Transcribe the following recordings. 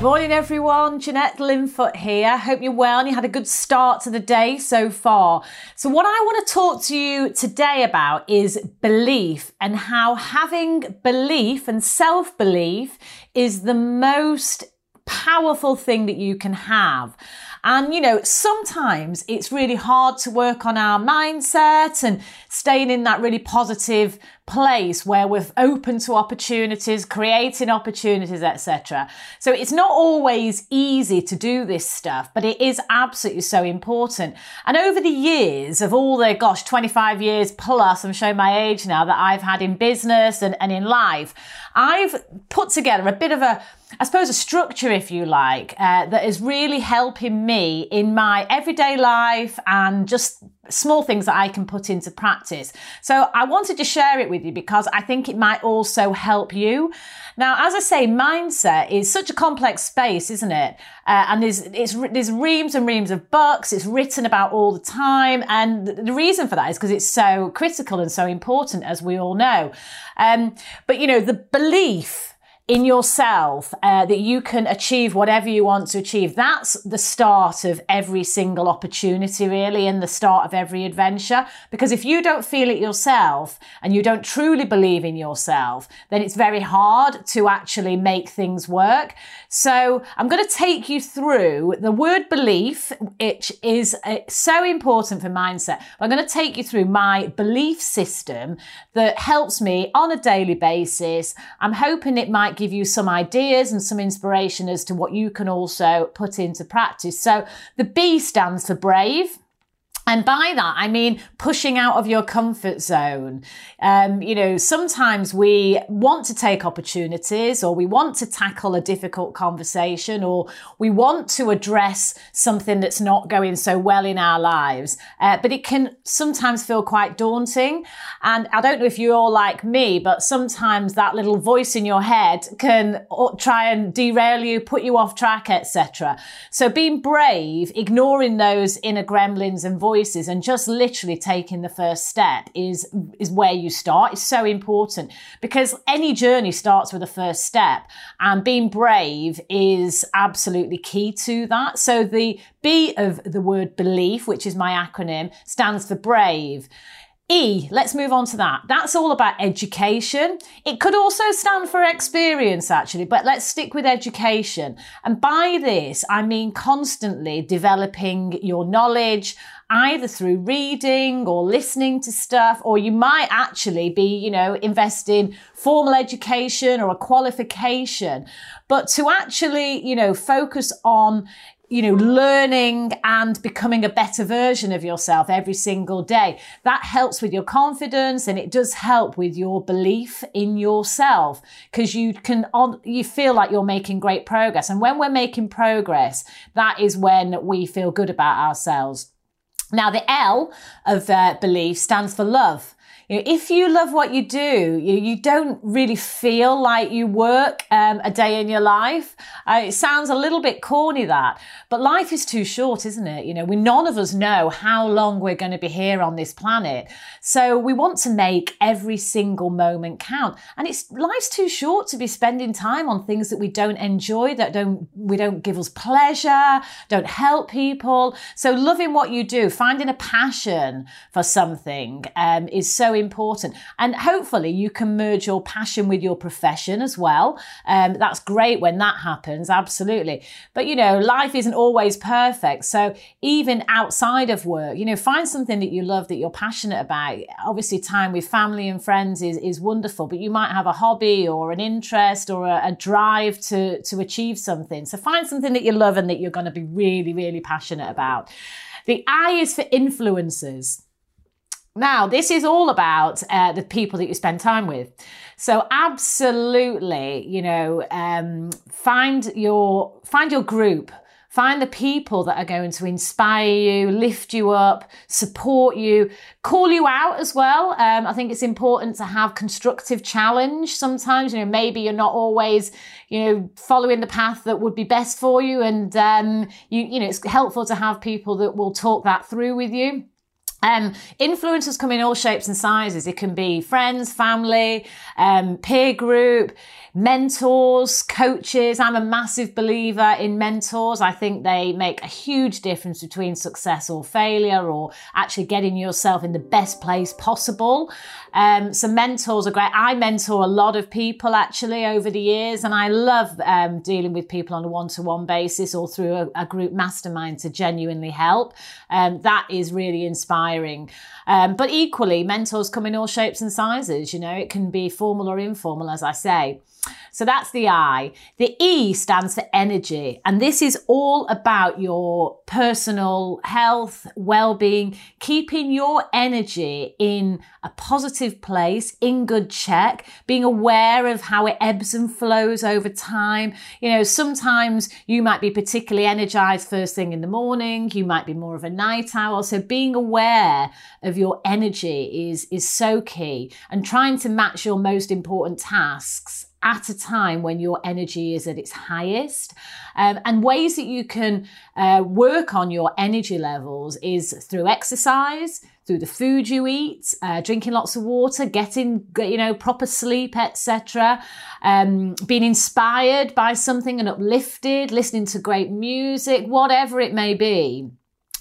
Good morning, everyone. Jeanette Linfoot here. Hope you're well and you had a good start to the day so far. So, what I want to talk to you today about is belief and how having belief and self belief is the most powerful thing that you can have. And, you know, sometimes it's really hard to work on our mindset and staying in that really positive place where we're open to opportunities, creating opportunities, etc. So it's not always easy to do this stuff, but it is absolutely so important. And over the years of all the, gosh, 25 years plus, I'm showing my age now that I've had in business and, and in life, I've put together a bit of a I suppose, a structure, if you like, uh, that is really helping me in my everyday life and just small things that I can put into practice. So I wanted to share it with you because I think it might also help you. Now, as I say, mindset is such a complex space, isn't it? Uh, and there's, there's reams and reams of books. It's written about all the time. And the reason for that is because it's so critical and so important, as we all know. Um, but, you know, the belief in yourself uh, that you can achieve whatever you want to achieve. That's the start of every single opportunity, really, and the start of every adventure. Because if you don't feel it yourself and you don't truly believe in yourself, then it's very hard to actually make things work. So I'm going to take you through the word belief, which is uh, so important for mindset. I'm going to take you through my belief system that helps me on a daily basis. I'm hoping it might give you some ideas and some inspiration as to what you can also put into practice. So the B stands for brave. And by that, I mean pushing out of your comfort zone. Um, you know, sometimes we want to take opportunities or we want to tackle a difficult conversation or we want to address something that's not going so well in our lives. Uh, but it can sometimes feel quite daunting. And I don't know if you're all like me, but sometimes that little voice in your head can try and derail you, put you off track, etc. So being brave, ignoring those inner gremlins and voices choices and just literally taking the first step is is where you start. It's so important because any journey starts with a first step and being brave is absolutely key to that. So the b of the word belief which is my acronym stands for brave E, let's move on to that. That's all about education. It could also stand for experience, actually, but let's stick with education. And by this, I mean constantly developing your knowledge, either through reading or listening to stuff, or you might actually be, you know, invest in formal education or a qualification. But to actually, you know, focus on you know, learning and becoming a better version of yourself every single day. That helps with your confidence and it does help with your belief in yourself because you can, you feel like you're making great progress. And when we're making progress, that is when we feel good about ourselves. Now, the L of uh, belief stands for love. You know, if you love what you do, you, you don't really feel like you work um, a day in your life. Uh, it sounds a little bit corny that, but life is too short, isn't it? You know, we none of us know how long we're going to be here on this planet, so we want to make every single moment count. And it's life's too short to be spending time on things that we don't enjoy, that don't we don't give us pleasure, don't help people. So loving what you do, finding a passion for something um, is so important. And hopefully you can merge your passion with your profession as well. Um, that's great when that happens, absolutely. But you know, life isn't always perfect. So even outside of work, you know, find something that you love that you're passionate about. Obviously, time with family and friends is, is wonderful, but you might have a hobby or an interest or a, a drive to, to achieve something. So find something that you love and that you're going to be really, really passionate about. The I is for influencers. Now, this is all about uh, the people that you spend time with. So, absolutely, you know, um, find your find your group Find the people that are going to inspire you, lift you up, support you, call you out as well. Um, I think it's important to have constructive challenge sometimes. You know, maybe you're not always, you know, following the path that would be best for you. And, um, you, you know, it's helpful to have people that will talk that through with you. Um, influencers come in all shapes and sizes. It can be friends, family, um, peer group, mentors, coaches. I'm a massive believer in mentors. I think they make a huge difference between success or failure or actually getting yourself in the best place possible. Um, so mentors are great. I mentor a lot of people actually over the years and I love um, dealing with people on a one-to-one basis or through a, a group mastermind to genuinely help. Um, that is really inspiring. Um, but equally, mentors come in all shapes and sizes. You know, it can be formal or informal, as I say. So that's the I. The E stands for energy. And this is all about your personal health, well being, keeping your energy in a positive place, in good check, being aware of how it ebbs and flows over time. You know, sometimes you might be particularly energized first thing in the morning, you might be more of a night owl. So being aware of your energy is, is so key and trying to match your most important tasks at a time when your energy is at its highest. Um, and ways that you can uh, work on your energy levels is through exercise, through the food you eat, uh, drinking lots of water, getting you know proper sleep, etc. Um, being inspired by something and uplifted, listening to great music, whatever it may be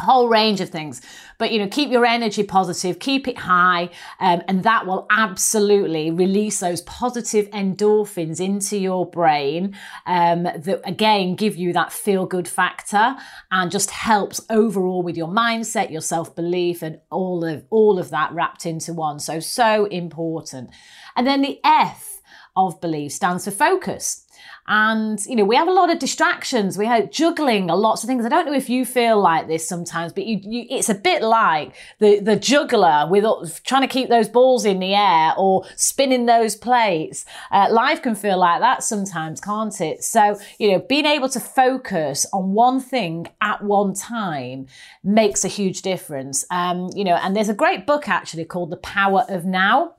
whole range of things. But you know keep your energy positive keep it high um, and that will absolutely release those positive endorphins into your brain um, that again give you that feel good factor and just helps overall with your mindset your self-belief and all of all of that wrapped into one. So so important. And then the f of belief stands for focus and, you know, we have a lot of distractions. We have juggling a lots of things. I don't know if you feel like this sometimes, but you, you, it's a bit like the, the juggler with trying to keep those balls in the air or spinning those plates. Uh, life can feel like that sometimes, can't it? So, you know, being able to focus on one thing at one time makes a huge difference. Um, you know, and there's a great book actually called The Power of Now.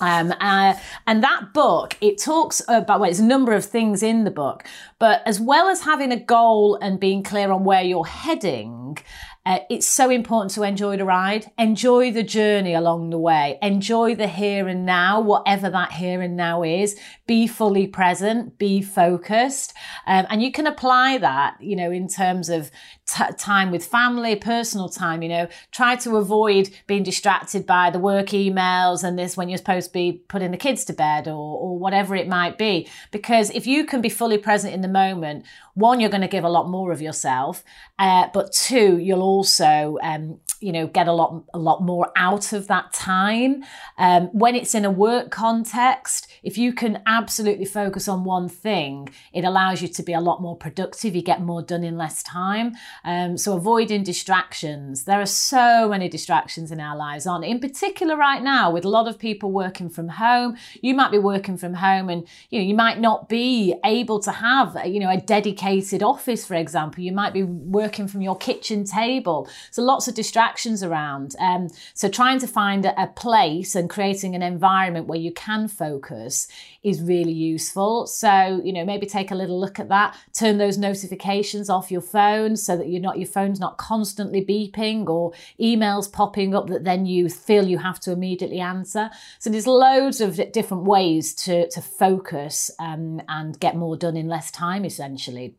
Um, uh, and that book, it talks about, well, there's a number of things in the book, but as well as having a goal and being clear on where you're heading, uh, it's so important to enjoy the ride, enjoy the journey along the way, enjoy the here and now, whatever that here and now is. Be fully present, be focused, um, and you can apply that, you know, in terms of t- time with family, personal time. You know, try to avoid being distracted by the work emails and this when you're supposed to be putting the kids to bed or, or whatever it might be. Because if you can be fully present in the moment, one, you're going to give a lot more of yourself, uh, but two, you'll also, um, you know, get a lot, a lot more out of that time. Um, when it's in a work context, if you can absolutely focus on one thing, it allows you to be a lot more productive. You get more done in less time. Um, so avoiding distractions. There are so many distractions in our lives on, in particular right now with a lot of people working from home. You might be working from home and, you know, you might not be able to have, you know, a dedicated office, for example. You might be working from your kitchen table. So lots of distractions around. Um, so trying to find a, place and creating an environment where you can focus is really useful. So, you know, maybe take a little look at that, turn those notifications off your phone so that you're not, your phone's not constantly beeping or emails popping up that then you feel you have to immediately answer. So there's loads of different ways to, to focus um, and get more done in less time, essentially.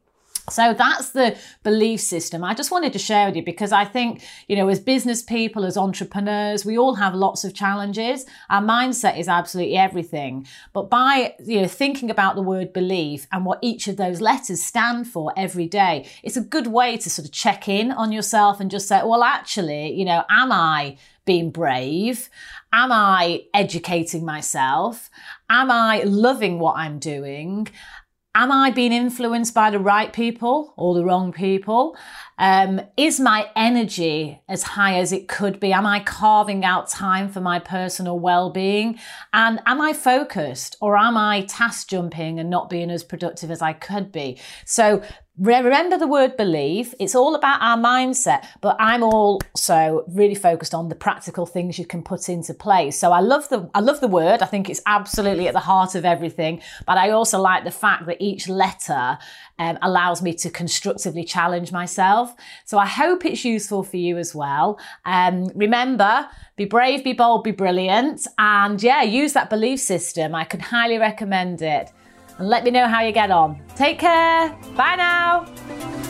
So that's the belief system. I just wanted to share with you because I think, you know, as business people, as entrepreneurs, we all have lots of challenges. Our mindset is absolutely everything. But by, you know, thinking about the word belief and what each of those letters stand for every day, it's a good way to sort of check in on yourself and just say, well, actually, you know, am I being brave? Am I educating myself? Am I loving what I'm doing? Am I being influenced by the right people or the wrong people? Um, is my energy as high as it could be? Am I carving out time for my personal well being? And am I focused or am I task jumping and not being as productive as I could be? So remember the word believe. It's all about our mindset, but I'm also really focused on the practical things you can put into place. So I love the I love the word. I think it's absolutely at the heart of everything. But I also like the fact that each letter um, allows me to constructively challenge myself. So I hope it's useful for you as well. Um, remember, be brave, be bold, be brilliant, and yeah, use that belief system. I could highly recommend it and let me know how you get on. Take care. Bye now.